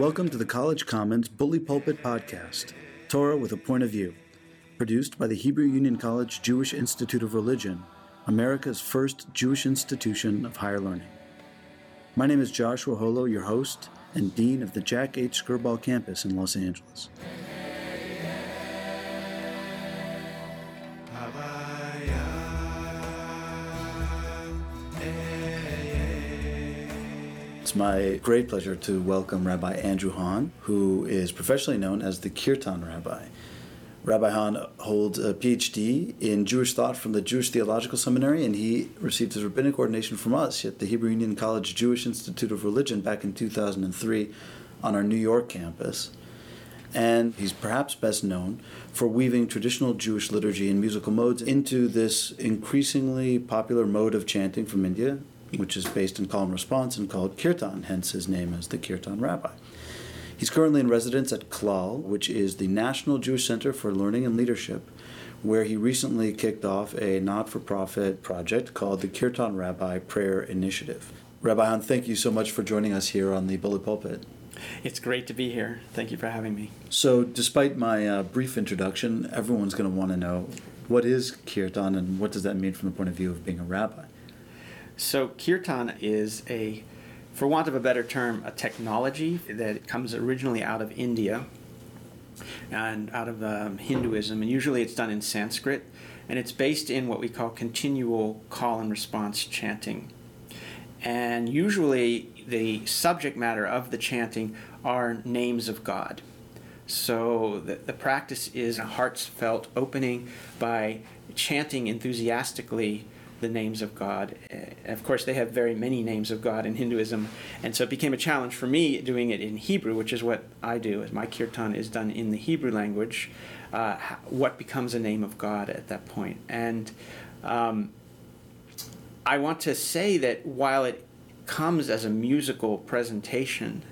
Welcome to the College Commons Bully Pulpit Podcast, Torah with a Point of View, produced by the Hebrew Union College Jewish Institute of Religion, America's first Jewish institution of higher learning. My name is Joshua Holo, your host and Dean of the Jack H. Skirball campus in Los Angeles. It's my great pleasure to welcome Rabbi Andrew Hahn, who is professionally known as the Kirtan Rabbi. Rabbi Hahn holds a PhD in Jewish thought from the Jewish Theological Seminary, and he received his rabbinic ordination from us at the Hebrew Union College Jewish Institute of Religion back in 2003 on our New York campus. And he's perhaps best known for weaving traditional Jewish liturgy and musical modes into this increasingly popular mode of chanting from India, which is based in call and response and called kirtan, hence his name as the Kirtan Rabbi. He's currently in residence at CLAL, which is the National Jewish Center for Learning and Leadership, where he recently kicked off a not for profit project called the Kirtan Rabbi Prayer Initiative. Rabbi Hahn, thank you so much for joining us here on the Bully Pulpit. It's great to be here. Thank you for having me. So, despite my uh, brief introduction, everyone's going to want to know what is Kirtan and what does that mean from the point of view of being a rabbi? So, Kirtan is a, for want of a better term, a technology that comes originally out of India and out of um, Hinduism, and usually it's done in Sanskrit, and it's based in what we call continual call and response chanting. And usually the subject matter of the chanting are names of God. So the, the practice is a heartfelt opening by chanting enthusiastically the names of God. Uh, of course, they have very many names of God in Hinduism, and so it became a challenge for me doing it in Hebrew, which is what I do. My kirtan is done in the Hebrew language. Uh, what becomes a name of God at that point? And um, I want to say that while it comes as a musical presentation,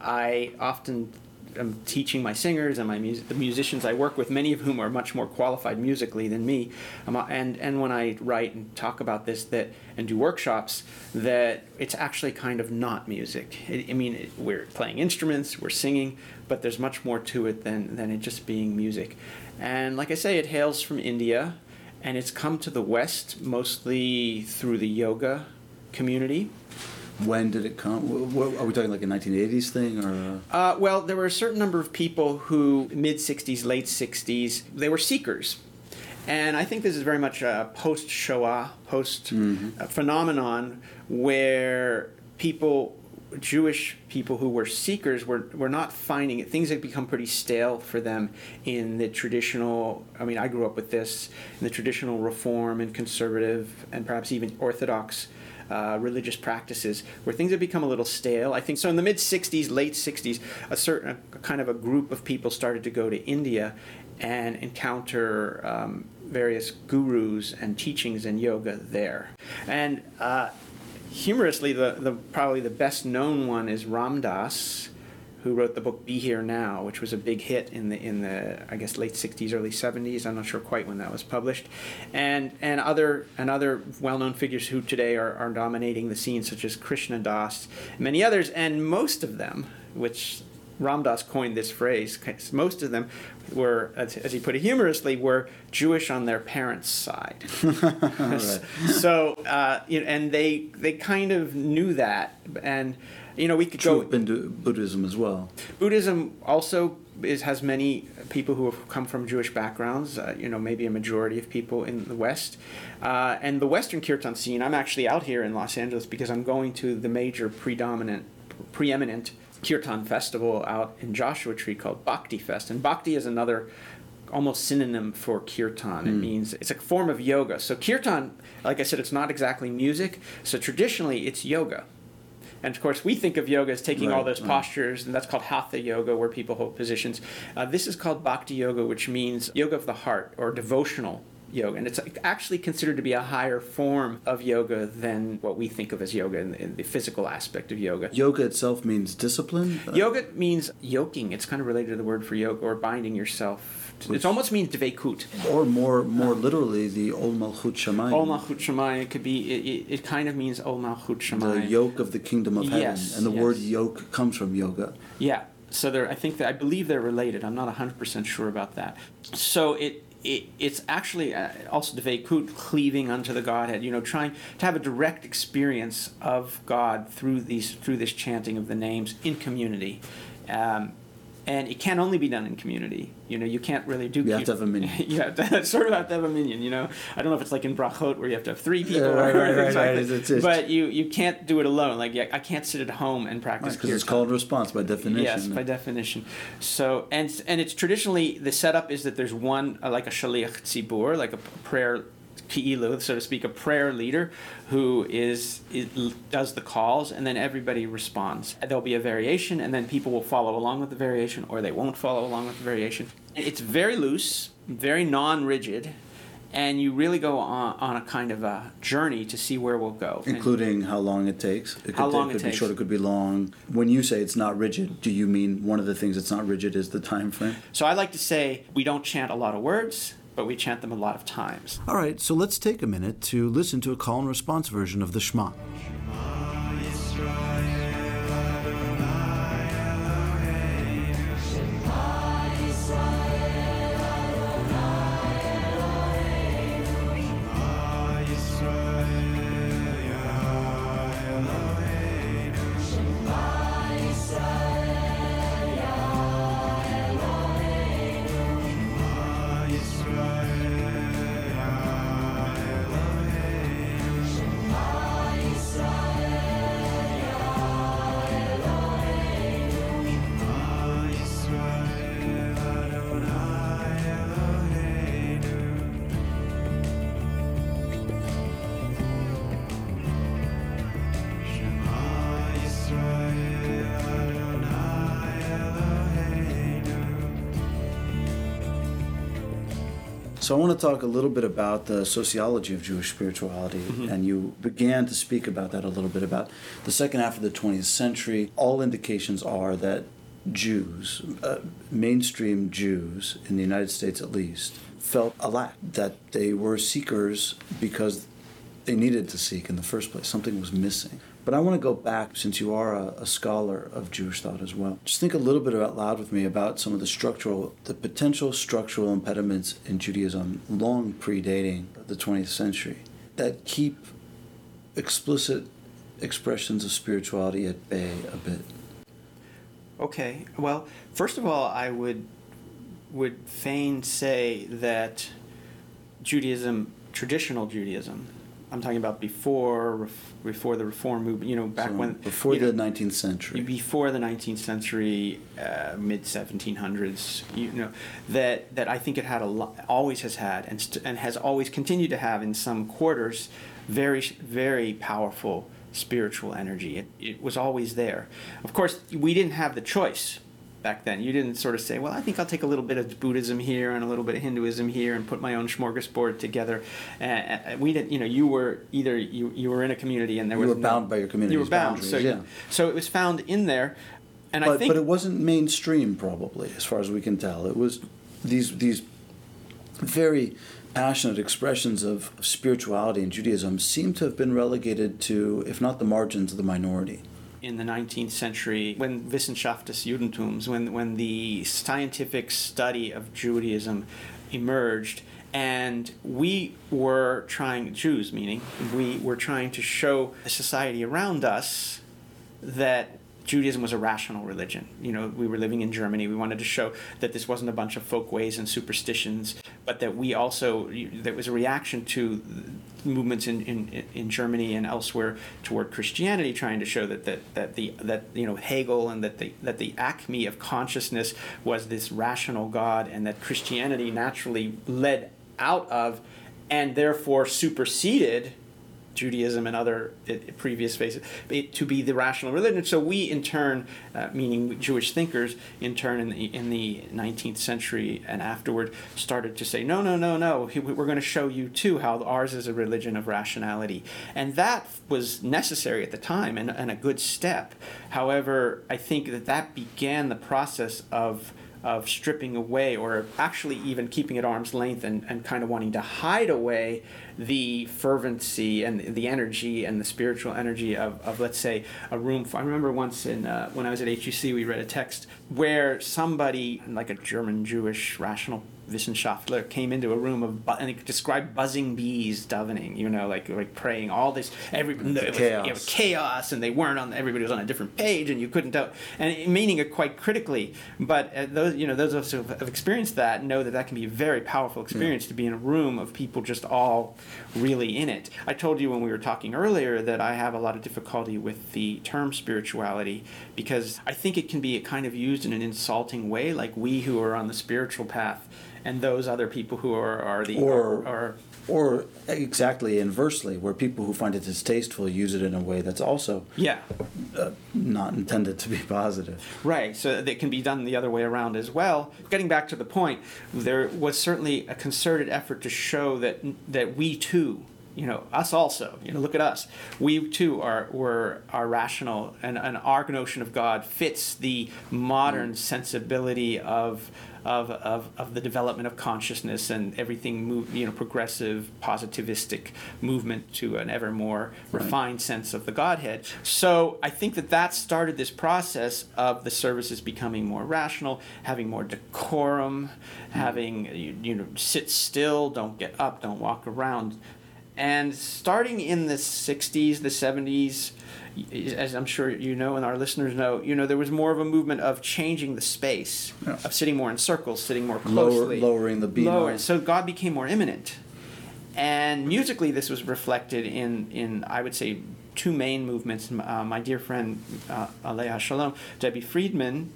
I often am teaching my singers and my mus- the musicians I work with, many of whom are much more qualified musically than me, um, and and when I write and talk about this that and do workshops, that it's actually kind of not music. I, I mean, it, we're playing instruments, we're singing, but there's much more to it than than it just being music. And like I say, it hails from India, and it's come to the West mostly through the yoga community. When did it come? Are we talking like a 1980s thing or? Uh, well, there were a certain number of people who mid 60s, late 60s, they were seekers. And I think this is very much a post Shoah, post mm-hmm. phenomenon where people, Jewish people who were seekers, were, were not finding it. Things had become pretty stale for them in the traditional. I mean, I grew up with this in the traditional Reform and conservative and perhaps even Orthodox uh, religious practices where things have become a little stale. I think so. In the mid '60s, late '60s, a certain a kind of a group of people started to go to India and encounter um, various gurus and teachings in yoga there. And uh, humorously, the, the probably the best known one is Ram Dass who wrote the book Be Here Now, which was a big hit in the in the I guess late '60s, early '70s. I'm not sure quite when that was published, and and other and other well-known figures who today are, are dominating the scene, such as Krishna Das, many others, and most of them, which Ram Dass coined this phrase. Most of them were, as, he put it humorously, were Jewish on their parents' side. so, uh, you know, and they they kind of knew that, and you know, we could True go into Buddhism as well. Buddhism also is has many people who have come from Jewish backgrounds. Uh, you know, maybe a majority of people in the West, uh, and the Western kirtan scene. I'm actually out here in Los Angeles because I'm going to the major predominant, preeminent kirtan festival out in Joshua Tree called Bhakti Fest, and Bhakti is another almost synonym for kirtan. Mm. It hmm. means it's a form of yoga. So kirtan, like I said, it's not exactly music. So traditionally, it's yoga. And of course, we think of yoga as taking right, all those right. postures, and that's called hatha yoga, where people hold positions. Uh, this is called bhakti yoga, which means yoga of the heart or devotional yoga. And it's actually considered to be a higher form of yoga than what we think of as yoga in the, in the physical aspect of yoga. Yoga itself means discipline? Yoga means yoking. It's kind of related to the word for yoga or binding yourself it almost means dveikut. Or more more literally, the Ol Malchut Shamayim. Ol Malchut Shamayim could be. It, it, it, kind of means Ol Malchut Shamayim. The yoke of the kingdom of heaven, yes, and the yes. word yoke comes from yoga. Yeah. So they're. I think that I believe they're related. I'm not 100 percent sure about that. So it. It, it's actually uh, also dveikut, cleaving unto the Godhead. You know, trying to have a direct experience of God through these through this chanting of the names in community. Um, and it can only be done in community. You know, you can't really do. You have to have a minyan. you have to sort of have to have a minyan. You know, I don't know if it's like in brachot where you have to have three people. Yeah, right, or right, right, right. It's- it's- but you you can't do it alone. Like yeah, I can't sit at home and practice Because it's called response by definition. Yes, by definition. So and and it's traditionally the setup is that there's one uh, like a shaliach tzibur, like a prayer ki'ilu, so to speak, a prayer leader who is, does the calls, and then everybody responds. There'll be a variation, and then people will follow along with the variation, or they won't follow along with the variation. It's very loose, very non-rigid. And you really go on, on a kind of a journey to see where we'll go. And- Including how long it takes. It could, How long it it could takes. be short, it could be long. When you say it's not rigid, do you mean one of the things that's not rigid is the time frame? So I like to say we don't chant a lot of words, but we chant them a lot of times. All right, so let's take a minute to listen to a call and response version of the Shema. So I want to talk a little bit about the sociology of Jewish spirituality, and you began to speak about that a little bit about the second half of the 20th century. All indications are that Jews, uh, mainstream Jews in the United States at least, felt a lack that they were seekers because they needed to seek in the first place. Something was missing. But I want to go back, since you are a, a scholar of Jewish thought as well. Just think a little bit out loud with me about some of the structural, the potential structural impediments in Judaism long predating the 20th century that keep explicit expressions of spirituality at bay a bit. Okay. Well, first of all, I would would fain say that Judaism, traditional Judaism, I'm talking about before ref- before the Reform movement. You know, back So when before the know, 19th century. before the 19th century, uh, mid 1700s, you know, that that I think it had a lot, always has had, and st- and has always continued to have in some quarters, very very powerful spiritual energy. It, it was always there. Of course, we didn't have the choice back then. You didn't sort of say, well, I think I'll take a little bit of Buddhism here and a little bit of Hinduism here and put my own smorgasbord together. Uh, we didn't, you know, you were either you, you were in a community and there was You was were no- bound by your community. You were bound, so yeah. so it was found in there, and I but, think but it wasn't mainstream probably as far as we can tell it was these these very passionate expressions of, of spirituality in judaism seem to have been relegated to if not the margins of the minority in the 19th century, when Wissenschaft des Judentums, when, when the scientific study of Judaism emerged, and we were trying, Jews meaning, we were trying to show the society around us that Judaism was a rational religion. You know, we were living in Germany. We wanted to show that this wasn't a bunch of folk ways and superstitions, but that we also, that was a reaction to movements in, in, in Germany and elsewhere toward Christianity, trying to show that, that, that the that you know Hegel and that the that the acme of consciousness was this rational God, and that Christianity naturally led out of, and therefore superseded Judaism and other uh, previous it- to be the rational religion. So we, in turn, uh, meaning Jewish thinkers, in turn in the in the 19th century and afterward, started to say, no, no, no, no, we're going to show you too how ours is a religion of rationality, and that was necessary at the time and, and a good step. However, I think that that began the process of of stripping away or actually even keeping at arm's length and, and kind of wanting to hide away the fervency and the energy and the spiritual energy of, of let's say a room i remember once in uh, when i was at huc we read a text where somebody like a german jewish rational Wissenschaftler came into a room of bu- and he described buzzing bees davening, you know, like like praying. All this, every it chaos. Was, chaos, and they weren't on. Everybody was on a different page, and you couldn't tell. And meaning it quite critically, but uh, those you know those of us who have experienced that know that that can be a very powerful experience yeah. to be in a room of people just all really in it. I told you when we were talking earlier that I have a lot of difficulty with the term spirituality because I think it can be kind of used in an insulting way, like we who are on the spiritual path and those other people who are, are the or, are, or exactly inversely, where people who find it distasteful use it in a way that's also yeah uh, not intended to be positive. Right. So it can be done the other way around as well. Getting back to the point, there was certainly a concerted effort to show that that we too you know us also you know look at us we too are were are rational and, and our notion of god fits the modern mm. sensibility of of, of, of the development of consciousness and everything move, you know progressive positivistic movement to an ever more right. refined sense of the godhead so i think that that started this process of the services becoming more rational having more decorum mm. having you, you know sit still don't get up don't walk around and starting in the 60s the 70s as I'm sure you know and our listeners know, you know, there was more of a movement of changing the space, yeah. of sitting more in circles, sitting more closely, Lower, lowering the beat. Lower. So God became more immanent, and musically, this was reflected in in I would say two main movements. Uh, my dear friend uh, Aleha Shalom, Debbie Friedman,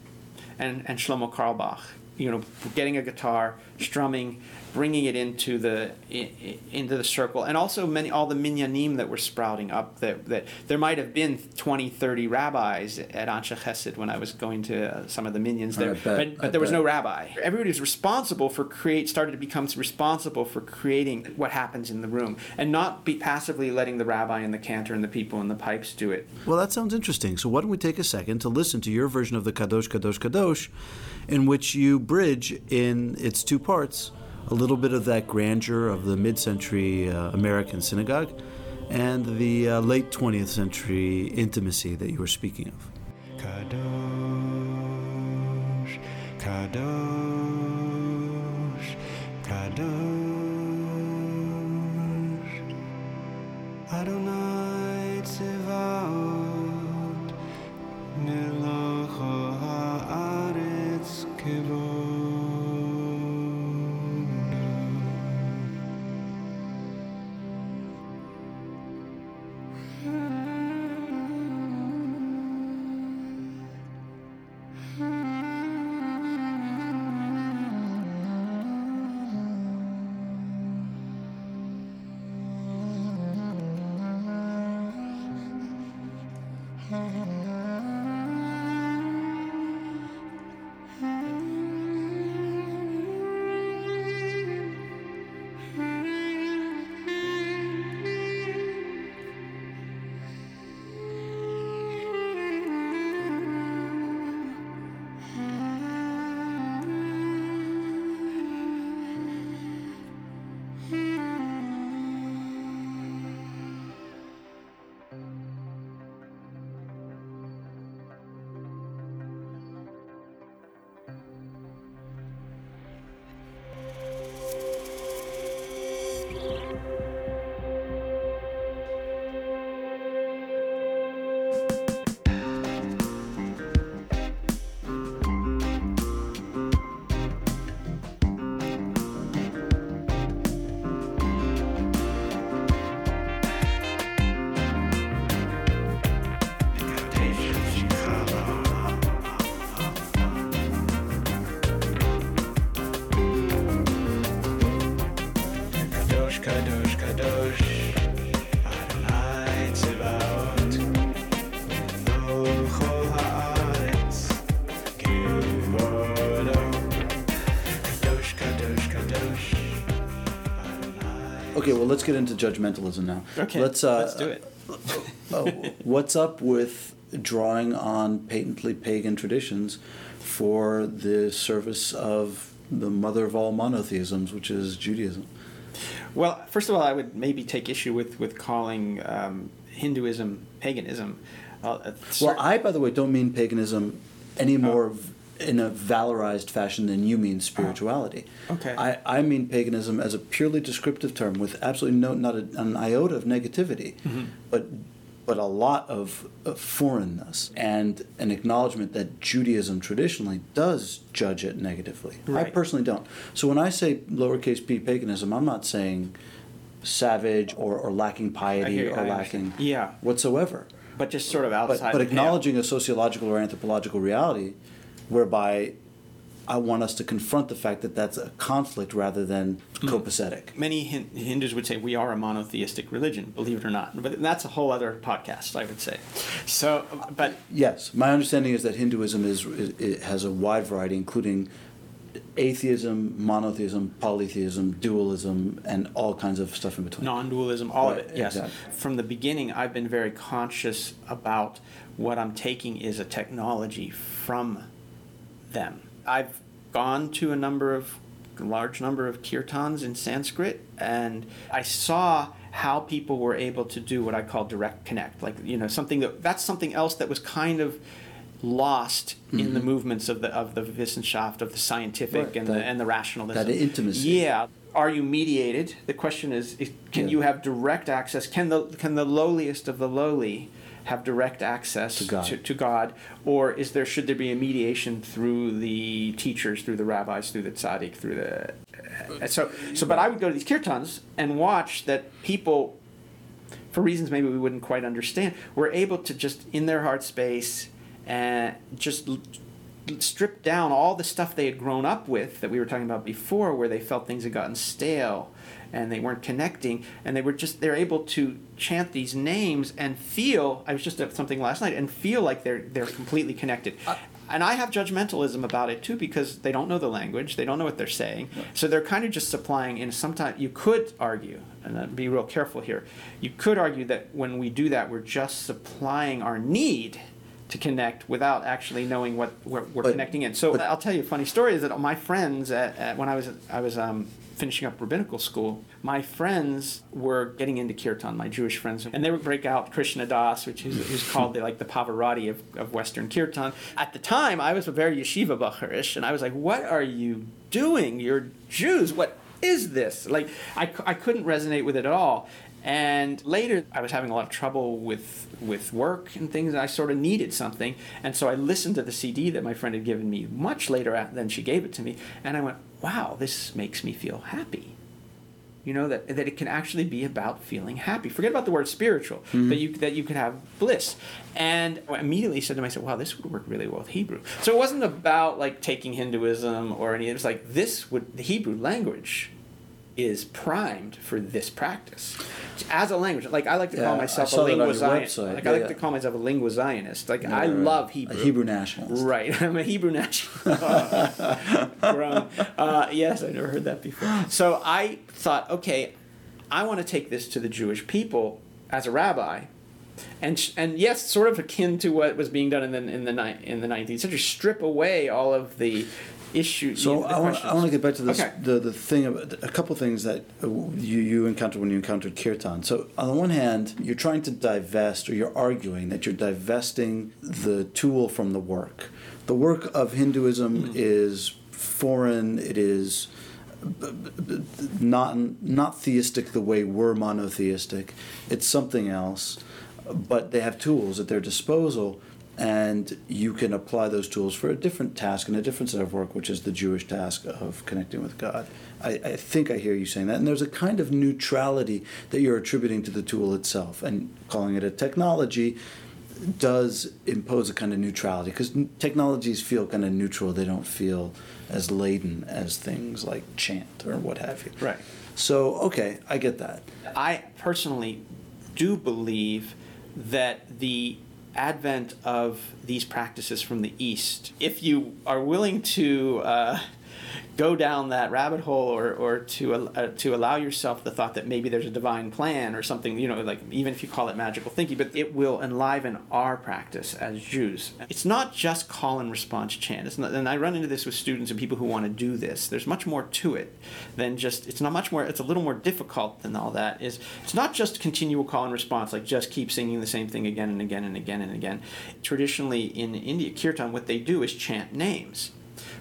and and Shlomo Carlebach. You know, getting a guitar, strumming, bringing it into the into the circle. And also many all the minyanim that were sprouting up that, that there might have been 20 30 rabbis at Anshe Chesed when I was going to uh, some of the minyans there bet, but, but there was no rabbi. Everybody was responsible for create started to become responsible for creating what happens in the room and not be passively letting the rabbi and the cantor and the people in the pipes do it. Well that sounds interesting. So why don't we take a second to listen to your version of the Kadosh Kadosh Kadosh in which you bridge in its two parts a little bit of that grandeur of the mid century uh, American synagogue and the uh, late 20th century intimacy that you were speaking of. Kadosh, Kadosh, Kadosh, Adonai Tzivaot, Okay, well, let's get into judgmentalism now. Okay, let's uh, let's do it. uh, what's up with drawing on patently pagan traditions for the service of the mother of all monotheisms, which is Judaism. Well, first of all, I would maybe take issue with with calling um, Hinduism paganism. Uh, well, I, by the way, don't mean paganism any more oh. in a valorized fashion than you mean spirituality. Oh. Okay. I, I mean paganism as a purely descriptive term with absolutely no not a, an iota of negativity, mm-hmm. but but a lot of, of foreignness and an acknowledgement that Judaism traditionally does judge it negatively. Right. I personally don't. So when I say lowercase p paganism, I'm not saying savage or, or lacking piety or lacking yeah. whatsoever. But just sort of outside. But, but acknowledging a sociological or anthropological reality whereby I want us to confront the fact that that's a conflict rather than mm. copacetic. Many Hindus would say we are a monotheistic religion, believe it or not. But that's a whole other podcast, I would say. So, but yes, my understanding is that Hinduism is it has a wide variety, including atheism, monotheism, polytheism, dualism, and all kinds of stuff in between. Non-dualism, all right, of it. Yes. Exactly. From the beginning, I've been very conscious about what I'm taking is a technology from them I've gone to a number of a large number of kirtans in Sanskrit, and I saw how people were able to do what I call direct connect, like you know something that that's something else that was kind of lost mm-hmm. in the mm-hmm. movements of the of the Wissenschaft of the scientific right. and that, the and the rationalism. That intimacy. Yeah. Are you mediated? The question is, can yeah. you have direct access? Can the can the lowliest of the lowly have direct access to God. To, to God, or is there should there be a mediation through the teachers, through the rabbis, through the tzaddik, through the uh, so so? But I would go to these kirtans and watch that people, for reasons maybe we wouldn't quite understand, were able to just in their heart space and just strip down all the stuff they had grown up with that we were talking about before, where they felt things had gotten stale and they weren't connecting and they were just they're able to chant these names and feel i was just at something last night and feel like they're they're completely connected uh, and i have judgmentalism about it too because they don't know the language they don't know what they're saying yeah. so they're kind of just supplying and sometimes you could argue and I'd be real careful here you could argue that when we do that we're just supplying our need to connect without actually knowing what we're, we're but, connecting in. So I'll tell you a funny story is that my friends at, at when I was I was um, finishing up rabbinical school, my friends were getting into kirtan, my Jewish friends, and they would break out Krishna Das, which is, is called the, like the Pavarotti of, of Western kirtan. At the time, I was a very yeshiva bacharish, and I was like, "What are you doing? You're Jews. What is this?" Like, I, I couldn't resonate with it at all. And later, I was having a lot of trouble with with work and things, and I sort of needed something. And so I listened to the CD that my friend had given me much later than she gave it to me, and I went, "Wow, this makes me feel happy." You know that that it can actually be about feeling happy. Forget about the word spiritual. Mm-hmm. That you that you can have bliss. And I immediately said to myself, "Wow, this would work really well with Hebrew." So it wasn't about like taking Hinduism or any. It was like this would the Hebrew language is primed for this practice as a language. Like I like to call yeah, myself a lingua zionist. Like yeah, I like yeah. to call myself a lingua zionist. Like I love Hebrew. A Hebrew nationalist. Right. I'm a Hebrew nationalist. uh, yes, I never heard that before. So I thought, okay, I want to take this to the Jewish people as a rabbi. And, and yes, sort of akin to what was being done in the in the ni- in the 19th century, strip away all of the issue. So I want, I want to get back to this okay. the the thing of a couple things that you you encountered when you encountered kirtan. So on the one hand, you're trying to divest, or you're arguing that you're divesting the tool from the work. The work of Hinduism mm-hmm. is foreign. It is not not theistic the way we're monotheistic. It's something else, but they have tools at their disposal and you can apply those tools for a different task and a different set of work, which is the Jewish task of connecting with God. I, I, think I hear you saying that. And there's a kind of neutrality that you're attributing to the tool itself, and calling it a technology does impose a kind of neutrality because technologies feel kind of neutral. They don't feel as laden as things like chant or what have you. Right. So, okay, I get that. I personally do believe that the advent of these practices from the East, if you are willing to uh, go down that rabbit hole or, or to uh, to allow yourself the thought that maybe there's a divine plan or something you know like even if you call it magical thinking but it will enliven our practice as Jews. It's not just call and response chant. It's not, and I run into this with students and people who want to do this. There's much more to it than just it's not much more it's a little more difficult than all that is it's not just continual call and response like just keep singing the same thing again and again and again and again. Traditionally in India kirtan what they do is chant names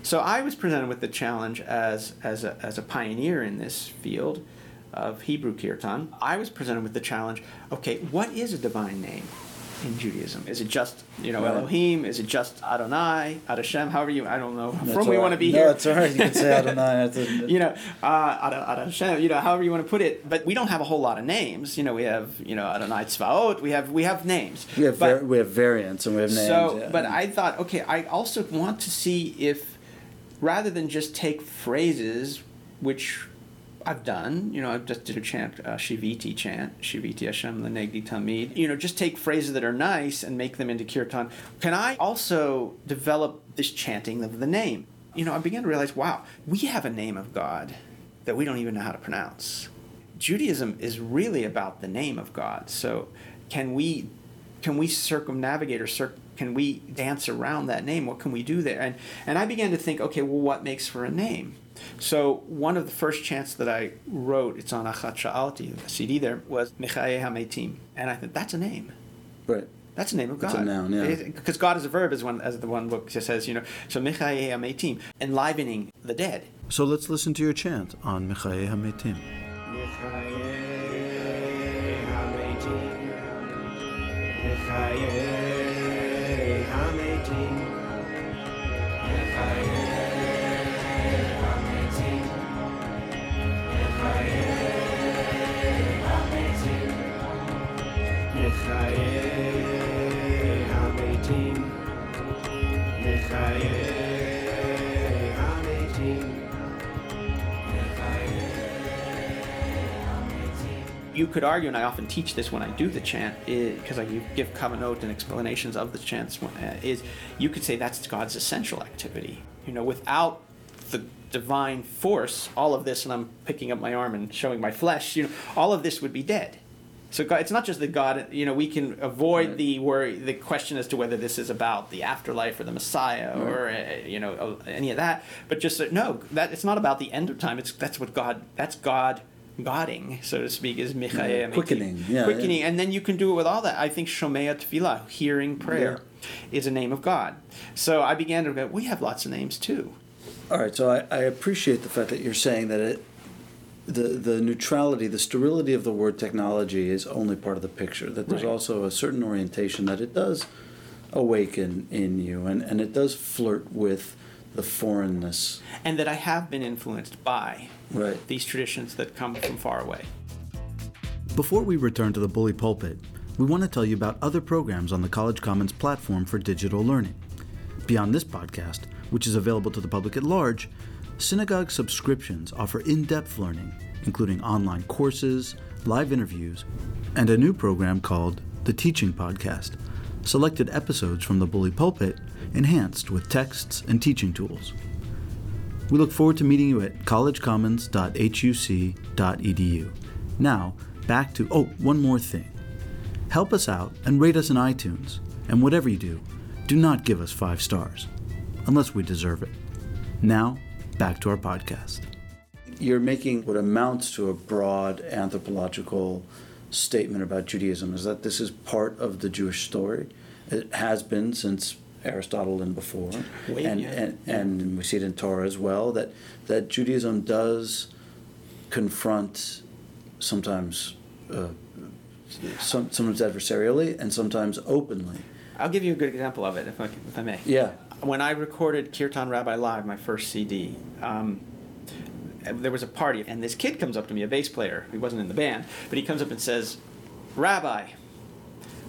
so I was presented with the challenge as, as, a, as a pioneer in this field of Hebrew kirtan. I was presented with the challenge okay, what is a divine name? in Judaism? Is it just you know right. Elohim? Is it just Adonai, Adashem? However you, I don't know. That's From we want to be no, here. it's all right. You can say Adonai. you know, uh, Adashem. You know, however you want to put it. But we don't have a whole lot of names. You know, we have you know Adonai Tzvaot. We have we have names. We have but, var- we have variants and we have names. So, yeah. but I thought, okay, I also want to see if rather than just take phrases which I've done, you know, I just did a chant, uh, Shiviti chant, Shiviti Hashem Lenegdi Tamid. You know, just take phrases that are nice and make them into kirtan. Can I also develop this chanting of the name? You know, I began to realize, wow, we have a name of God that we don't even know how to pronounce. Judaism is really about the name of God. So, can we can we circumnavigate or cir- can we dance around that name? What can we do there? And and I began to think, okay, well, what makes for a name? So one of the first chants that I wrote, it's on Achat Sha'alti, the CD there, was Mechaye HaMetim. And I thought, that's a name. Right. That's a name of God. It's a noun, yeah. Because God is a verb, as one as the one book just says, you know. So Mechaye HaMetim, enlivening the dead. So let's listen to your chant on You could argue, and I often teach this when I do the chant, because I give kavanot and explanations of the chants, uh, is you could say that's God's essential activity. You know, without the divine force, all of this, and I'm picking up my arm and showing my flesh, you know, all of this would be dead. So God, it's not just that God, you know, we can avoid right. the worry, the question as to whether this is about the afterlife or the Messiah right. or uh, you know any of that, but just uh, no, that it's not about the end of time. It's that's what God, that's God Godding, so to speak, is Mechaye. Yeah, quickening. Yeah, quickening. Yeah. And then you can do it with all that. I think Shomea Tefillah, hearing prayer, yeah. is a name of God. So I began to go, we have lots of names too. All right, so I, I appreciate the fact that you're saying that it, the, the neutrality, the sterility of the word technology is only part of the picture, that there's Right. also a certain orientation that it does awaken in you and, and it does flirt with the foreignness. And that I have been influenced by Right. these traditions that come from far away. Before we return to the Bully Pulpit, we want to tell you about other programs on the College Commons platform for digital learning. Beyond this podcast, which is available to the public at large, Synagogue subscriptions offer in depth learning, including online courses, live interviews, and a new program called The Teaching Podcast, selected episodes from the Bully Pulpit enhanced with texts and teaching tools. We look forward to meeting you at collegecommons.huc.edu. Now, back to, oh, one more thing. Help us out and rate us in iTunes, and whatever you do, do not give us five stars, unless we deserve it. Now, back to our podcast. You're making what amounts to a broad anthropological statement about Judaism is that this is part of the Jewish story. It has been since Aristotle and before, Way, and, yeah. and and we see it in Torah as well that that Judaism does confront sometimes uh, some, sometimes adversarially and sometimes openly. I'll give you a good example of it, if I, if I may. Yeah. When I recorded Kirtan Rabbi Live, my first CD, um, there was a party, and this kid comes up to me, a bass player. He wasn't in the band, but he comes up and says, "Rabbi,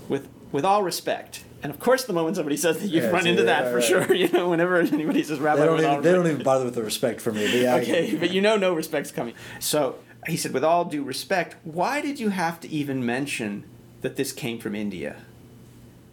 with with all respect." And of course, the moment somebody says that, you Yeah, run into yeah, that right, for right. sure. You know, whenever anybody says "Rabbi," They don't, even, they don't even bother with the respect for me. But yeah, okay, but you know no respect's coming. So he said, with all due respect, why did you have to even mention that this came from India?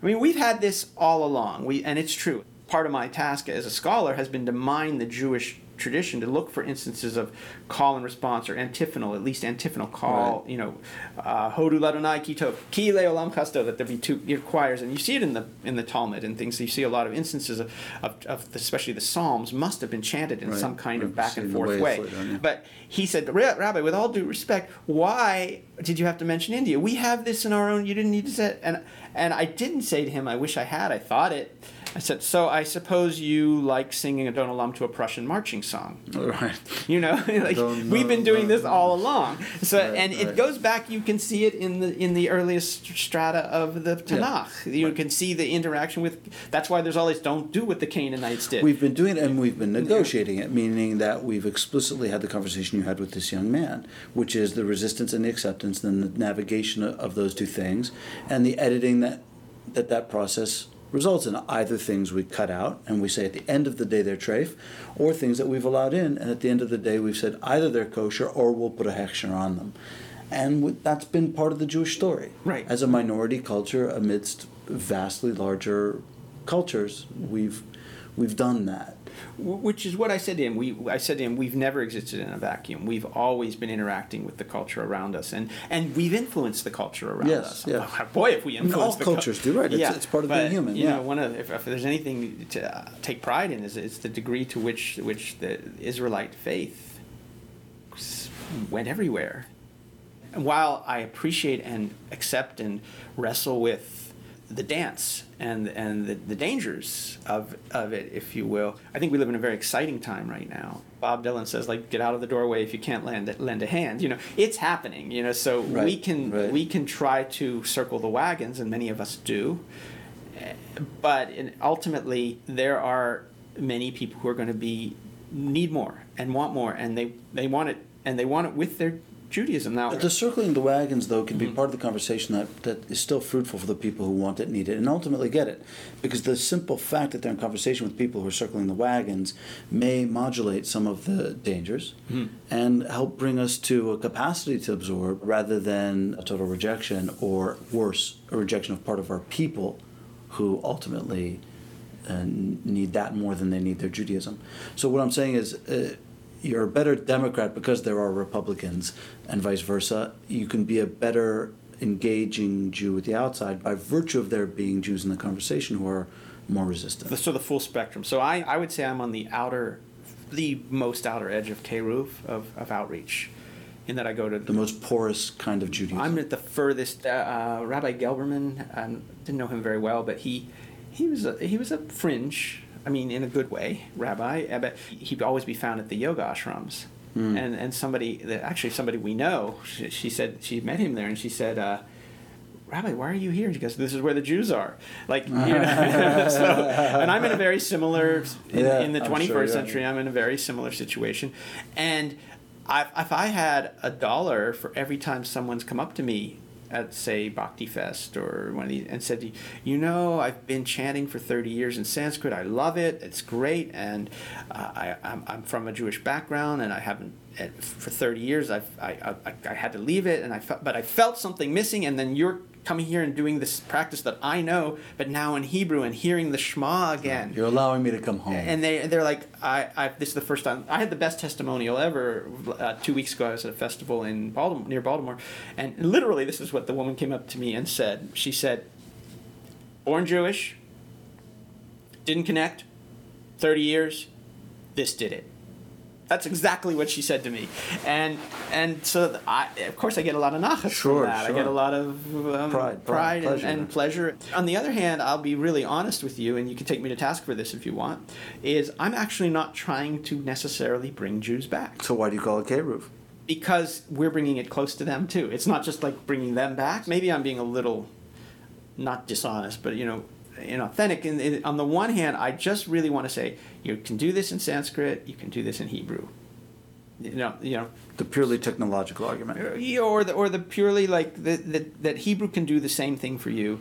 I mean, we've had this all along. We and it's true. Part of my task as a scholar has been to mine the Jewish tradition to look for instances of call and response or antiphonal, at least antiphonal call. Right. You know, uh, Hodu Ladonai Ki Tov Ki Leolam Chasdo that there be two choirs, and you see it in the in the Talmud and things. You see a lot of instances of, of, of the, especially the Psalms must have been chanted in Right. some kind of back and forth way way. yeah. But he said, Rabbi, with all due respect, why did you have to mention India? We have this in our own. You didn't need to say." And and I didn't say to him, "I wish I had. I thought it." I said, "So I suppose you like singing Adon Olam to a Prussian marching song." Right. You know, like we've been doing this all along. So, Right, and it goes back. You can see it in the in the earliest strata of the Tanakh. You can see the interaction with. That's why there's all this. Don't do what the Canaanites did. We've been doing it and we've been negotiating it, meaning that we've explicitly had the conversation you had with this young man, which is the resistance and the acceptance, then the navigation of, of those two things, and the editing that that that process results in. Either things we cut out and we say at the end of the day they're treif, or things that we've allowed in, and at the end of the day we've said either they're kosher or we'll put a hechsher on them. And that's been part of the Jewish story. Right. As a minority culture amidst vastly larger cultures, we've we've done that. Wh- Which is what I said to him. We, I said to him, we've never existed in a vacuum. We've always been interacting with the culture around us, and, and we've influenced the culture around Yes, us. yes. Boy, if we I mean, influence all the cul- cultures do, right. It's- it's part of being human, You yeah. know, one of if, if there's anything to uh, take pride in is it's the degree to which which the Israelite faith went everywhere. And while I appreciate and accept and wrestle with the dance and and the, the dangers of of it, if you will, I think we live in a very exciting time right now. Bob Dylan says, like, get out of the doorway if you can't lend lend a hand. You know, it's happening. You know, so we can right. we can try to circle the wagons, and many of us do. But in, ultimately, there are many people who are going to be need more and want more, and they they want it and they want it with their Judaism now. The circling the wagons, though, can be Mm-hmm. part of the conversation that, that is still fruitful for the people who want it, need it, and ultimately get it. Because the simple fact that they're in conversation with people who are circling the wagons may modulate some of the dangers Mm-hmm. and help bring us to a capacity to absorb rather than a total rejection or worse, a rejection of part of our people who ultimately uh, need that more than they need their Judaism. So what I'm saying is, uh, you're a better Democrat because there are Republicans, and vice versa. You can be a better engaging Jew with the outside by virtue of there being Jews in the conversation who are more resistant. so the full spectrum. So I, I would say I'm on the outer, the most outer edge of Keruv of, of outreach, in that I go to The most porous kind of Judaism. I'm at the furthest. Uh, uh, Rabbi Gelberman, I didn't know him very well, but he he was a, he was a fringe. I mean, in a good way, rabbi. uh, But he'd always be found at the yoga ashrams. Hmm. And and somebody that actually somebody we know, she, she said she met him there, and she said. Uh, Rabbi, why are you here? And she goes, "This is where the Jews are." Like, you know, so, and I'm in a very similar in, Yeah, in the I'm 21st sure, yeah. century. I'm in a very similar situation, and I, if I had a dollar for every time someone's come up to me at say Bhakti Fest or one of these and said, "You know, I've been chanting for 30 years in Sanskrit. I love it. It's great, and uh, I, I'm, I'm from a Jewish background, and I haven't." For 30 years, I've, I, I, I had to leave it, and I felt, but I felt something missing. And then you're coming here and doing this practice that I know, but now in Hebrew and hearing the Shema again. You're allowing me to come home. And they they're like, I, I this is the first time I had the best testimonial ever. Uh, two weeks ago, I was at a festival in Baltimore, near Baltimore, and literally, this is what the woman came up to me and said. She said, "Born Jewish, didn't connect, thirty years, this did it." That's exactly what she said to me, and and so I, of course, I get a lot of nachas Sure, from that. I get a lot of um, Pride, pride, pride, and, pleasure. and pleasure. On the other hand, I'll be really honest with you, and you can take me to task for this if you want. Is I'm actually not trying to necessarily bring Jews back so why do you call it Keruv? because we're bringing it close to them too. It's not just like bringing them back. Maybe I'm being a little not dishonest, but you know, inauthentic. And and on the one hand, I just really want to say you can do this in Sanskrit, you can do this in Hebrew. You know, you know, The purely technological argument. or the or the purely like that that that Hebrew can do the same thing for you.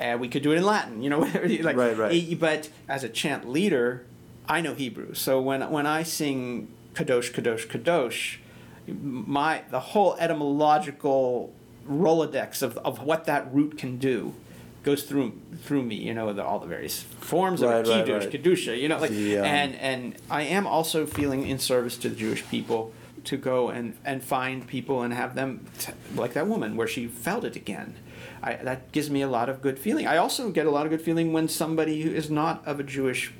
Uh, we could do it in Latin, you know, whatever. Like, Right, right. But as a chant leader, I know Hebrew, so when when I sing kadosh, kadosh, kadosh, my the whole etymological rolodex of of what that root can do goes through through me, you know, the, all the various forms Right, of right, kiddush, right. kedusha, you know, like, The, um, and and I am also feeling in service to the Jewish people to go and and find people and have them t- like that woman where she felt it again. I, that gives me a lot of good feeling. I also get a lot of good feeling when somebody who is not of a Jewish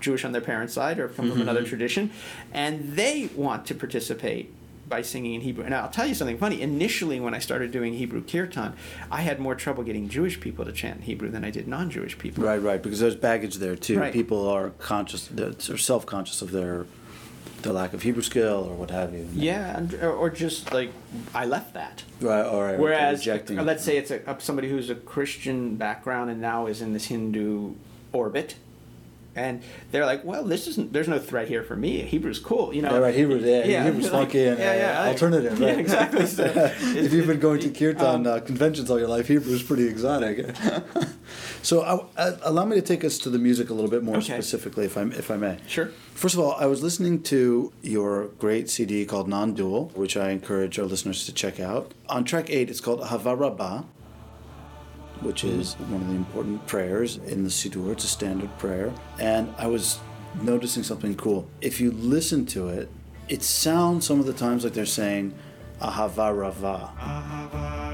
Jewish on their parents' side or come from another tradition, and they want to participate by singing in Hebrew. And I'll tell you something funny. Initially, when I started doing Hebrew kirtan, I had more trouble getting Jewish people to chant in Hebrew than I did non-Jewish people. Right, right, because there's baggage there too. Right. People are conscious, they're self-conscious of their the lack of Hebrew skill or what have you. Yeah, and, or, or just like I left that. Right, all right. Whereas, let's say it's a- somebody who's a Christian background and now is in this Hindu orbit, and they're like, "Well, this isn't. There's no threat here for me. Hebrew's cool, you know." Yeah, right. Hebrew, yeah, Hebrew's like, funky and yeah, yeah, uh, alternative. Yeah, exactly. So, if you've been going to kirtan um, uh, conventions all your life, Hebrew's pretty exotic. so, I, I, allow me to take us to the music a little bit more Okay. specifically, if I if I may. Sure. First of all, I was listening to your great CD called Non Dual, which I encourage our listeners to check out. On track eight, it's called Ahavah Rabbah, which is one of the important prayers in the Siddur. It's a standard prayer. And I was noticing something cool. If you listen to it, it sounds some of the times like they're saying Ahavarava.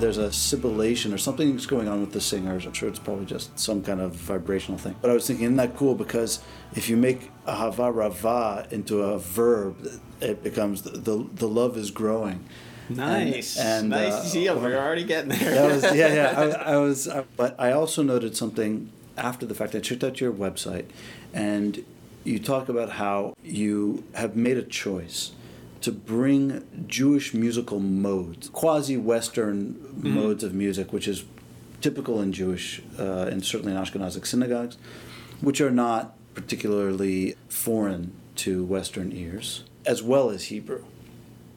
There's a sibilation or something's going on with the singers. I'm sure it's probably just some kind of vibrational thing. But I was thinking, isn't that cool? Because if you make ahava rava into a verb, it becomes the the, the love is growing. Nice. And- and, nice. uh, See, we're already getting there. That was yeah yeah. I, I was, I, but I also noted something after the fact. I checked out your website, and you talk about how you have made a choice to bring Jewish musical modes, quasi-Western modes of music, which is typical in Jewish, uh, and certainly in Ashkenazic synagogues, which are not particularly foreign to Western ears, as well as Hebrew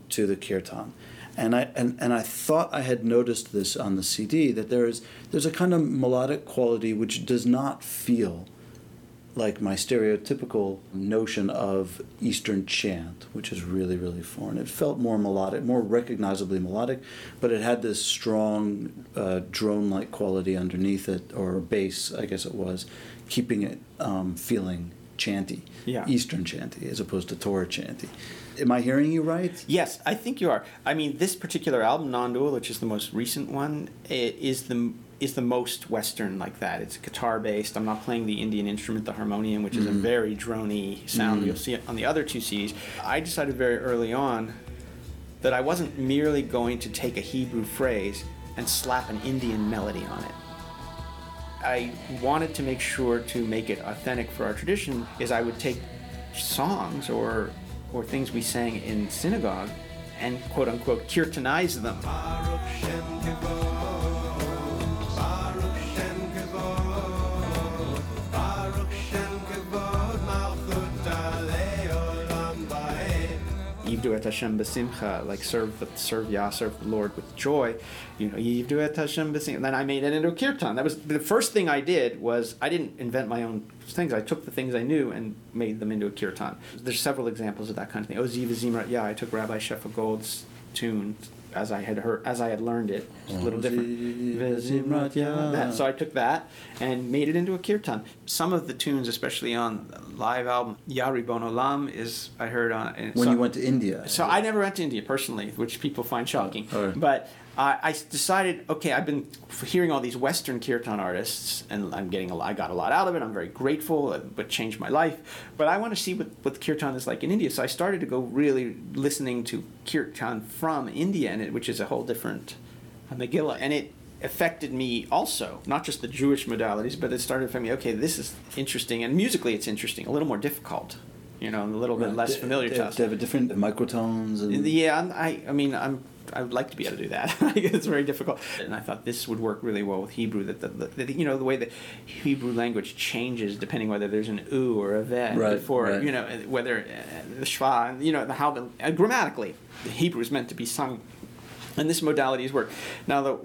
to the kirtan. And I and, and I thought I had noticed this on the CD that there is there's a kind of melodic quality which does not feel like my stereotypical notion of Eastern chant, which is really, really foreign. It felt more melodic, more recognizably melodic, but it had this strong uh, drone like quality underneath it, or bass, I guess it was, keeping it um, feeling chanty, Yeah. Eastern chanty, as opposed to Torah chanty. Am I hearing you right? Yes, I think you are. I mean, this particular album, Non-Dual, which is the most recent one, it is the is the most Western like that. It's guitar based. I'm not playing the Indian instrument, the harmonium, which is a mm. very drony sound. You'll mm. see it on the other two CDs. I decided very early on that I wasn't merely going to take a Hebrew phrase and slap an Indian melody on it. I wanted to make sure to make it authentic for our tradition is I would take songs or or things we sang in synagogue and quote unquote kirtanize them. Et Hashem b'simcha, like serve the serve Yah, serve the Lord with joy. You know, Yivdu Hashem b'simcha. Then I made it into a kirtan. That was the first thing I did. Was I didn't invent my own things. I took the things I knew and made them into a kirtan. There's several examples of that kind of thing. Ozi v'Zimrat Yah. I took Rabbi Shefa Gold's tune as I had heard, as I had learned it, a mm-hmm. little different. That. So I took that and made it into a kirtan. Some of the tunes, especially on the live album, Yah Ribon Olam, is I heard on. When so- you went to India. so I never went to India personally, which people find shocking. Alright. But I I decided, okay, I've been hearing all these Western kirtan artists, and I'm getting a lot. I got a lot out of it. I'm very grateful, uh, but changed my life. But I want to see what what kirtan is like in India. So I started to go really listening to kirtan from India, and it, which is a whole different Megillah, and it affected me also not just the jewish modalities but it started affecting me okay this is interesting and musically it's interesting a little more difficult you know a little bit Right. less familiar they, to us They have a different microtones and yeah, I, I mean, I'm, I would like to be able to do that. It's very difficult, and I thought this would work really well with Hebrew. That the, the, the you know the way the Hebrew language changes depending whether there's an u or a vet Right, before right. you know whether uh, the shva, you know how the uh, grammatically the Hebrew is meant to be sung and this modalities work. Now, the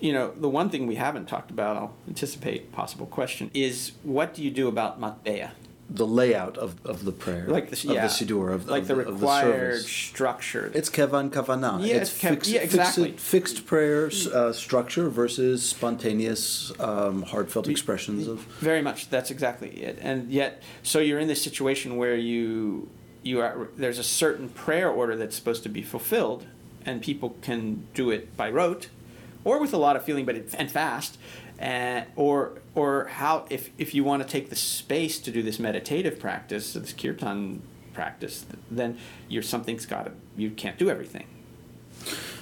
you know the one thing we haven't talked about, I'll anticipate possible question, is what do you do about matbeya? The layout of, of the prayer, Like the of yeah, the siddur, of, like of the of required service. structure. It's kevan kavana. Yeah, it's it's kev- fixed, yeah, exactly. fixed, fixed prayer uh, structure versus spontaneous, um, heartfelt expressions of. Very much. That's exactly it. And yet, so you're in this situation where you you are there's a certain prayer order that's supposed to be fulfilled, and people can do it by rote, or with a lot of feeling, but it, and fast, and or or how if if you want to take the space to do this meditative practice, this kirtan practice, then you're something's got to you can't do everything.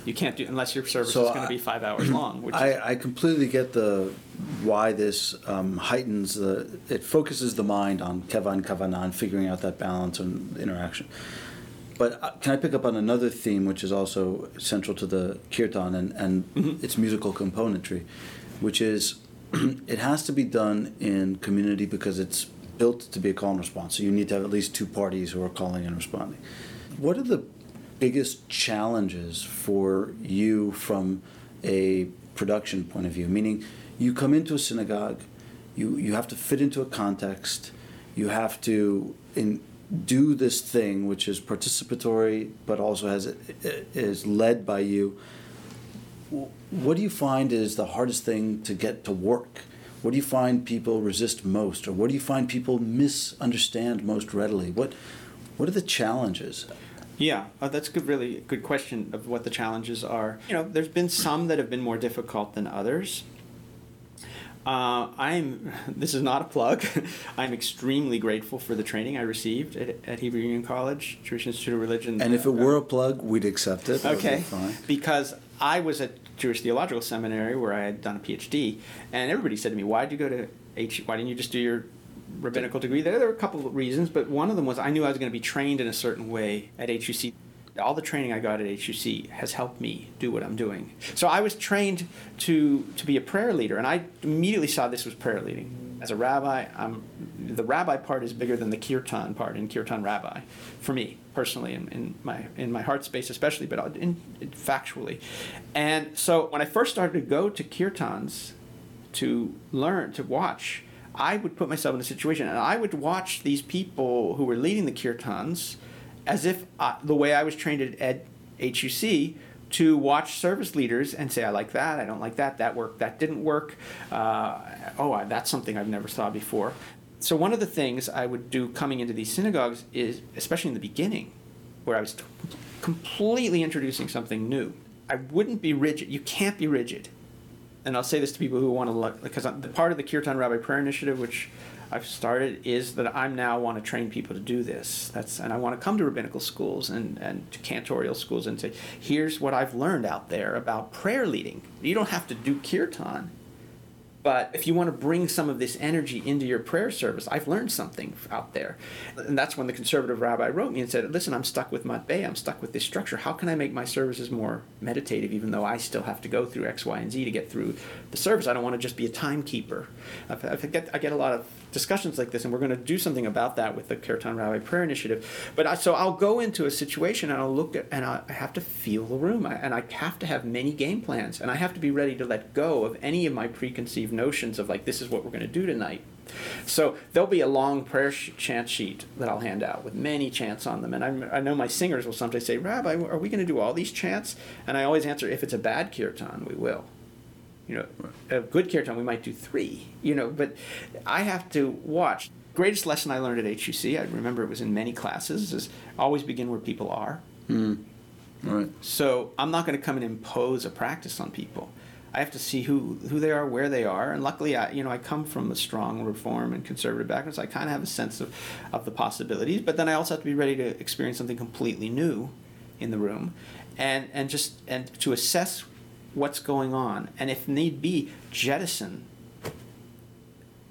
You can't do unless your service So is going I- to be five hours long. Which is, I, I completely get the why this um, heightens the it focuses the mind on kevan kavana and figuring out that balance and interaction. But uh, can I pick up on another theme which is also central to the kirtan and, and its musical componentry, which is it has to be done in community because it's built to be a call and response. So you need to have at least two parties who are calling and responding. What are the biggest challenges for you from a production point of view? Meaning, you come into a synagogue, you, you have to fit into a context, you have to in, do this thing which is participatory but also has is led by you. What do you find is the hardest thing to get to work? What do you find people resist most, or what do you find people misunderstand most readily? What what are the challenges? Yeah, uh, that's a good, really good question of what the challenges are. You know, there's been some that have been more difficult than others. Uh, I'm. This is not a plug. I'm extremely grateful for the training I received at, at Hebrew Union College, Jewish Institute of Religion. And if it were a plug, we'd accept it. Be okay, fine. because I was at Jewish Theological Seminary where I had done a PhD, and everybody said to me, "Why did you go to H? Why didn't you just do your rabbinical degree?" There, there were a couple of reasons, but one of them was I knew I was going to be trained in a certain way at HUC. All the training I got at HUC has helped me do what I'm doing. So I was trained to to be a prayer leader, and I immediately saw this was prayer leading. As a rabbi, I'm, the rabbi part is bigger than the kirtan part in kirtan rabbi, for me personally, in, in my in my heart space especially, but in, in factually. And so when I first started to go to kirtans to learn to watch, I would put myself in a situation, and I would watch these people who were leading the kirtans as if uh, the way I was trained at, HUC to watch service leaders and say, I like that, I don't like that, that worked, that didn't work. Uh, oh, I- that's something I've never saw before. So, one of the things I would do coming into these synagogues is, especially in the beginning, where I was t- completely introducing something new, I wouldn't be rigid. You can't be rigid and I'll say this to people who want to look because the part of the Kirtan Rabbi Prayer Initiative, which I've started, is that I'm now want to train people to do this. That's and I want to come to rabbinical schools and and to cantorial schools and say, here's what I've learned out there about prayer leading. You don't have to do kirtan, but if you want to bring some of this energy into your prayer service, I've learned something out there. And that's when the conservative rabbi wrote me and said, Listen, I'm stuck with matbeh, I'm stuck with this structure. How can I make my services more meditative, even though I still have to go through X, Y, and Z to get through the service? I don't want to just be a timekeeper. I, get, I get a lot of discussions like this, and we're going to do something about that with the Kirtan Rabbi Prayer Initiative. But I, so I'll go into a situation and I'll look at, and I I have to feel the room, I, and I have to have many game plans, and I have to be ready to let go of any of my preconceived notions of like this is what we're going to do tonight. So there'll be a long prayer sh- chant sheet that I'll hand out with many chants on them, and I'm, I know my singers will sometimes say, "Rabbi, are we going to do all these chants?" And I always answer, "If it's a bad kirtan, we will." You know, a good kirtan we might do three. You know, but I have to watch. Greatest lesson I learned at HUC, I remember it was in many classes, is always begin where people are. Mm. Right. So I'm not going to come and impose a practice on people. I have to see who who they are, where they are, and luckily, I you know I come from a strong reform and conservative background, so I kind of have a sense of of the possibilities. But then I also have to be ready to experience something completely new in the room, and and just and to assess what's going on, and if need be, jettison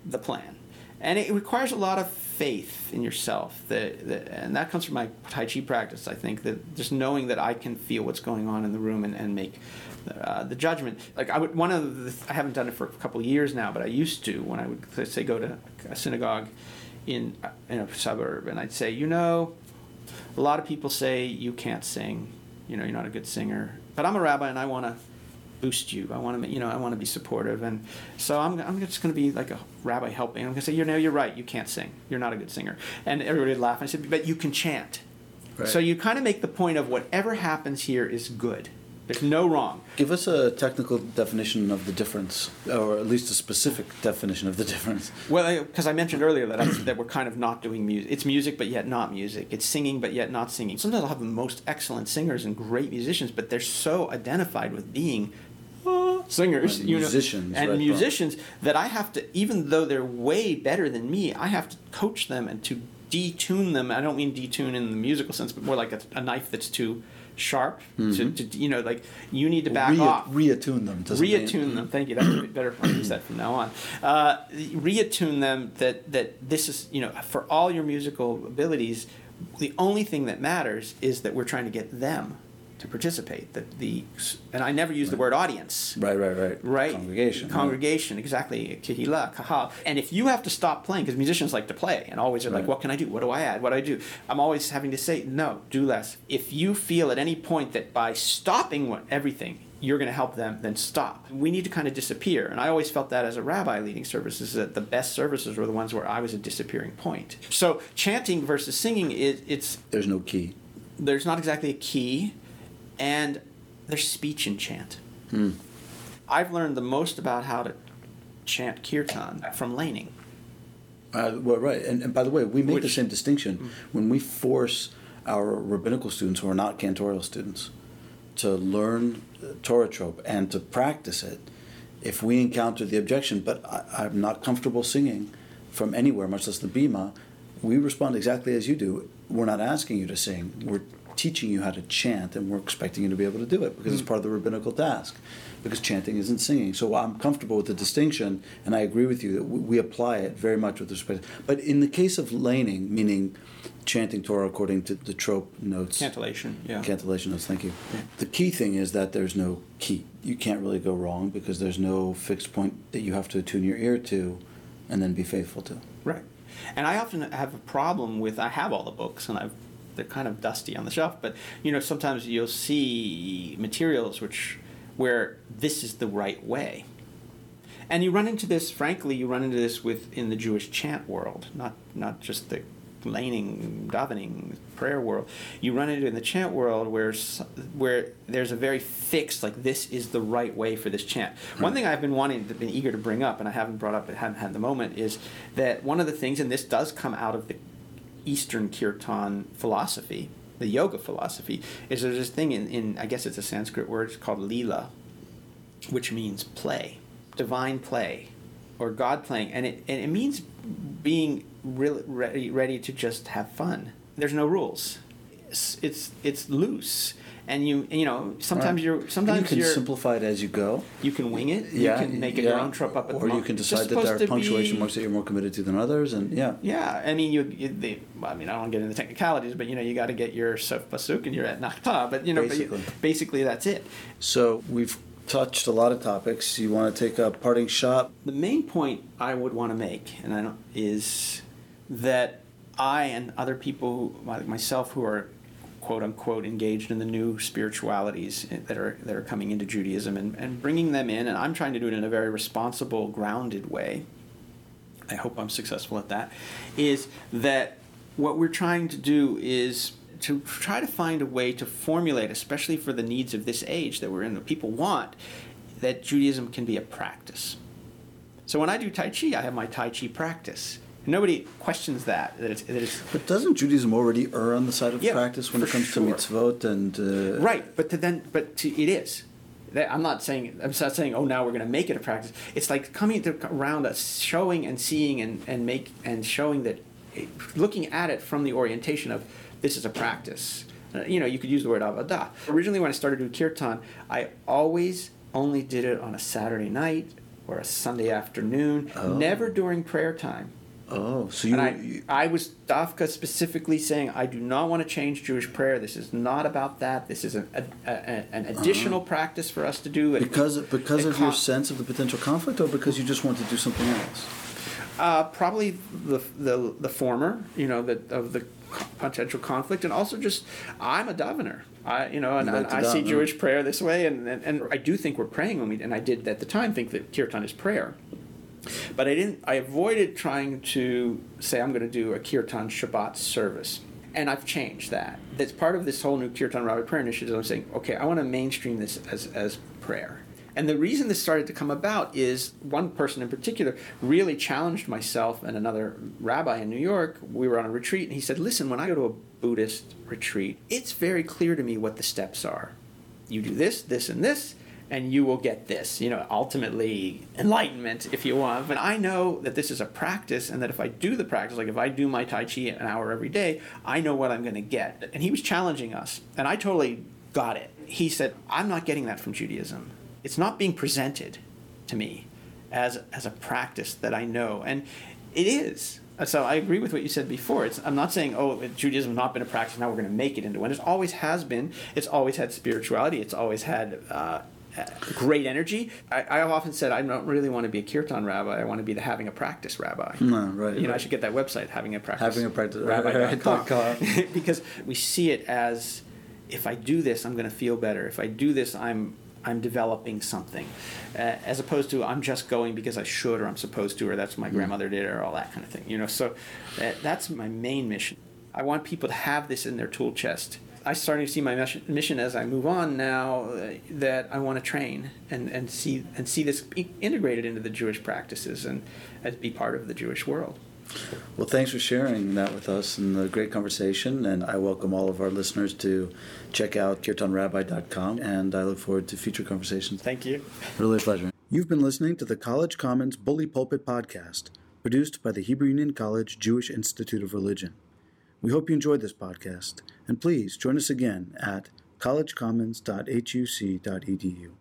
the plan. And it requires a lot of faith in yourself. That, and that comes from my Tai Chi practice, I think, that just knowing that I can feel what's going on in the room and, and make uh, the judgment. Like, I would, one of the, I haven't done it for a couple years now, but I used to when I would, say, go to a synagogue in, in a suburb, and I'd say, you know, a lot of people say you can't sing, you know, you're not a good singer. but I'm a rabbi and I want to boost you. I want to, you know, I want to be supportive, and so I'm, I'm just going to be like a rabbi helping. I'm going to say, you know, you're right. You can't sing. You're not a good singer. And everybody would laugh. And I said, but you can chant. Right. So you kind of make the point of whatever happens here is good. There's no wrong. Give us a technical definition of the difference, or at least a specific definition of the difference. Well, because I mentioned earlier that I, that we're kind of not doing music. It's music, but yet not music. It's singing, but yet not singing. Sometimes I'll have the most excellent singers and great musicians, but they're so identified with being uh, singers, Right, you know, musicians, and right, musicians that I have to, even though they're way better than me, I have to coach them and to detune them. I don't mean detune in the musical sense, but more like a, a knife that's too sharp. To, to you know, like you need to back Mm-hmm. Re- off Reattune them. reattune them. Thank you. That's a bit better if I use that from now on. Uh, reattune them that that this is you know for all your musical abilities, the only thing that matters is that we're trying to get them to participate. That the and I never use the word audience. Right, right, right. Right, Congregation. right. congregation, exactly. Kahila, kahal. And if you have to stop playing, because musicians like to play and always are like, "What can I do? What do I add? What do I do?" I'm always having to say, "No, do less." If you feel at any point that by stopping what, everything, you're going to help them, then stop. We need to kind of disappear. And I always felt that as a rabbi leading services, that the best services were the ones where I was a disappearing point. So chanting versus singing is it's There's no key. there's not exactly a key, and there's speech in chant. Hmm. I've learned the most about how to chant kirtan from leyning. Uh, well, right. And, and by the way, we make the same distinction when we force our rabbinical students who are not cantorial students to learn Torah trope and to practice it. If we encounter the objection, but I, I'm not comfortable singing from anywhere, much less the bima, we respond exactly as you do. We're not asking you to sing. We're teaching you how to chant, and we're expecting you to be able to do it because it's mm. part of the rabbinical task. Because chanting isn't singing, so I'm comfortable with the distinction, and I agree with you that we, we apply it very much with respect. But in the case of leyning, meaning chanting Torah according to the trope notes, Cantillation, yeah. Cantillation notes, thank you. Yeah. The key thing is that there's no key. You can't really go wrong because there's no fixed point that you have to attune your ear to and then be faithful to. Right. And I often have a problem with I have all the books and I've they're kind of dusty on the shelf, but you know sometimes you'll see materials which where this is the right way. And you run into this, frankly, you run into this with in the Jewish chant world, not not just the leyning, davening, prayer world. You run into it in the chant world where where there's a very fixed like this is the right way for this chant. One thing I've been wanting, to, been eager to bring up, and I haven't brought up, I haven't had the moment, is that one of the things, and this does come out of the Eastern Kirtan philosophy, the yoga philosophy, is there's this thing in, in I guess it's a Sanskrit word it's called lila, which means play, divine play, or God playing, and it and it means being really ready ready to just have fun. There's no rules. It's it's, it's loose, and you you know sometimes Right. you're And sometimes you can you're simplify it as you go. you can wing it. Yeah, you can make it yeah. your own trip up at or the you can decide that there are punctuation be- marks that you're more committed to than others, and yeah. Yeah, I mean, you, you they, I mean, I don't want to get into technicalities, but you know, you got to get your sof pasuk and you're etnachta, but you know, but you- Basically. basically that's it. So we've touched a lot of topics. You want to take a parting shot? The main point I would want to make, and I don't, is that I and other people, like myself, who are quote unquote engaged in the new spiritualities that are that are coming into Judaism and, and bringing them in, and I'm trying to do it in a very responsible, grounded way. I hope I'm successful at that. Is that what we're trying to do is to try to find a way to formulate, especially for the needs of this age that we're in, that people want, that Judaism can be a practice. So when I do Tai Chi, I have my Tai Chi practice. Nobody questions that. That it's, that it's But doesn't Judaism already err on the side of Yeah, practice when it comes sure. to mitzvot and uh, right, but to then, but to, it is. That- I'm not saying I'm not saying oh now we're going to make it a practice. It's like coming to, around us, showing and seeing and, and make and showing that, it, looking at it from the orientation of this is a practice. Uh, you know, you could use the word avodah. Originally, when I started doing kirtan, I always only did it on a Saturday night or a Sunday afternoon, Oh. never during prayer time. Oh, so you, And I, you I was Dafka specifically saying, I do not want to change Jewish prayer. This is not about that. This is an, a, a, an additional practice for us to do. It- Uh-huh. because because it of your sense of the potential conflict, or because you just want to do something else? Uh, probably the, the the former, you know, the, of the potential conflict, and also just I'm a davener. I, you know, and, and I see Jewish prayer this way, and, and, and I do think we're praying when we, and I did at the time think that kirtan is prayer. But I didn't. I avoided trying to say I'm going to do a kirtan Shabbat service, and I've changed that. That's part of this whole new kirtan Rabbi prayer initiative. I'm saying, okay, I want to mainstream this as as prayer. And the reason this started to come about is one person in particular really challenged myself and another rabbi in New York. We were on a retreat, and he said, Listen, when I go to a Buddhist retreat, it's very clear to me what the steps are. You do this, this, and this, and you will get this, you know, ultimately enlightenment if you want. But I know that this is a practice, and that if I do the practice, like if I do my Tai Chi an hour every day, I know what I'm going to get. And he was challenging us, and I totally got it. He said, I'm not getting that from Judaism it's not being presented to me as as a practice that I know, and it is. So I agree with what you said before. It's, I'm not saying oh Judaism has not been a practice now we're going to make it into one. It always has been. It's always had spirituality. It's always had. Uh, great energy. I, I often said I don't really want to be a kirtan rabbi. I want to be the having a practice rabbi. No, right. You know. I should get that website, having a practice. Having a practice rabbi.com. because we see it as if I do this, I'm going to feel better. If I do this, I'm I'm developing something, uh, as opposed to I'm just going because I should or I'm supposed to or that's what my mm. grandmother did or all that kind of thing. You know, so that, that's my main mission. I want people to have this in their tool chest. I starting to see my mission as I move on now uh, that I want to train and, and see and see this integrated into the Jewish practices and as be part of the Jewish world. Well, thanks for sharing that with us and the great conversation. And I welcome all of our listeners to check out kirtanrabbi.com. And I look forward to future conversations. Thank you. Really a pleasure. You've been listening to the College Commons Bully Pulpit podcast, produced by the Hebrew Union College Jewish Institute of Religion. We hope you enjoyed this podcast, and please join us again at collegecommons.huc.edu.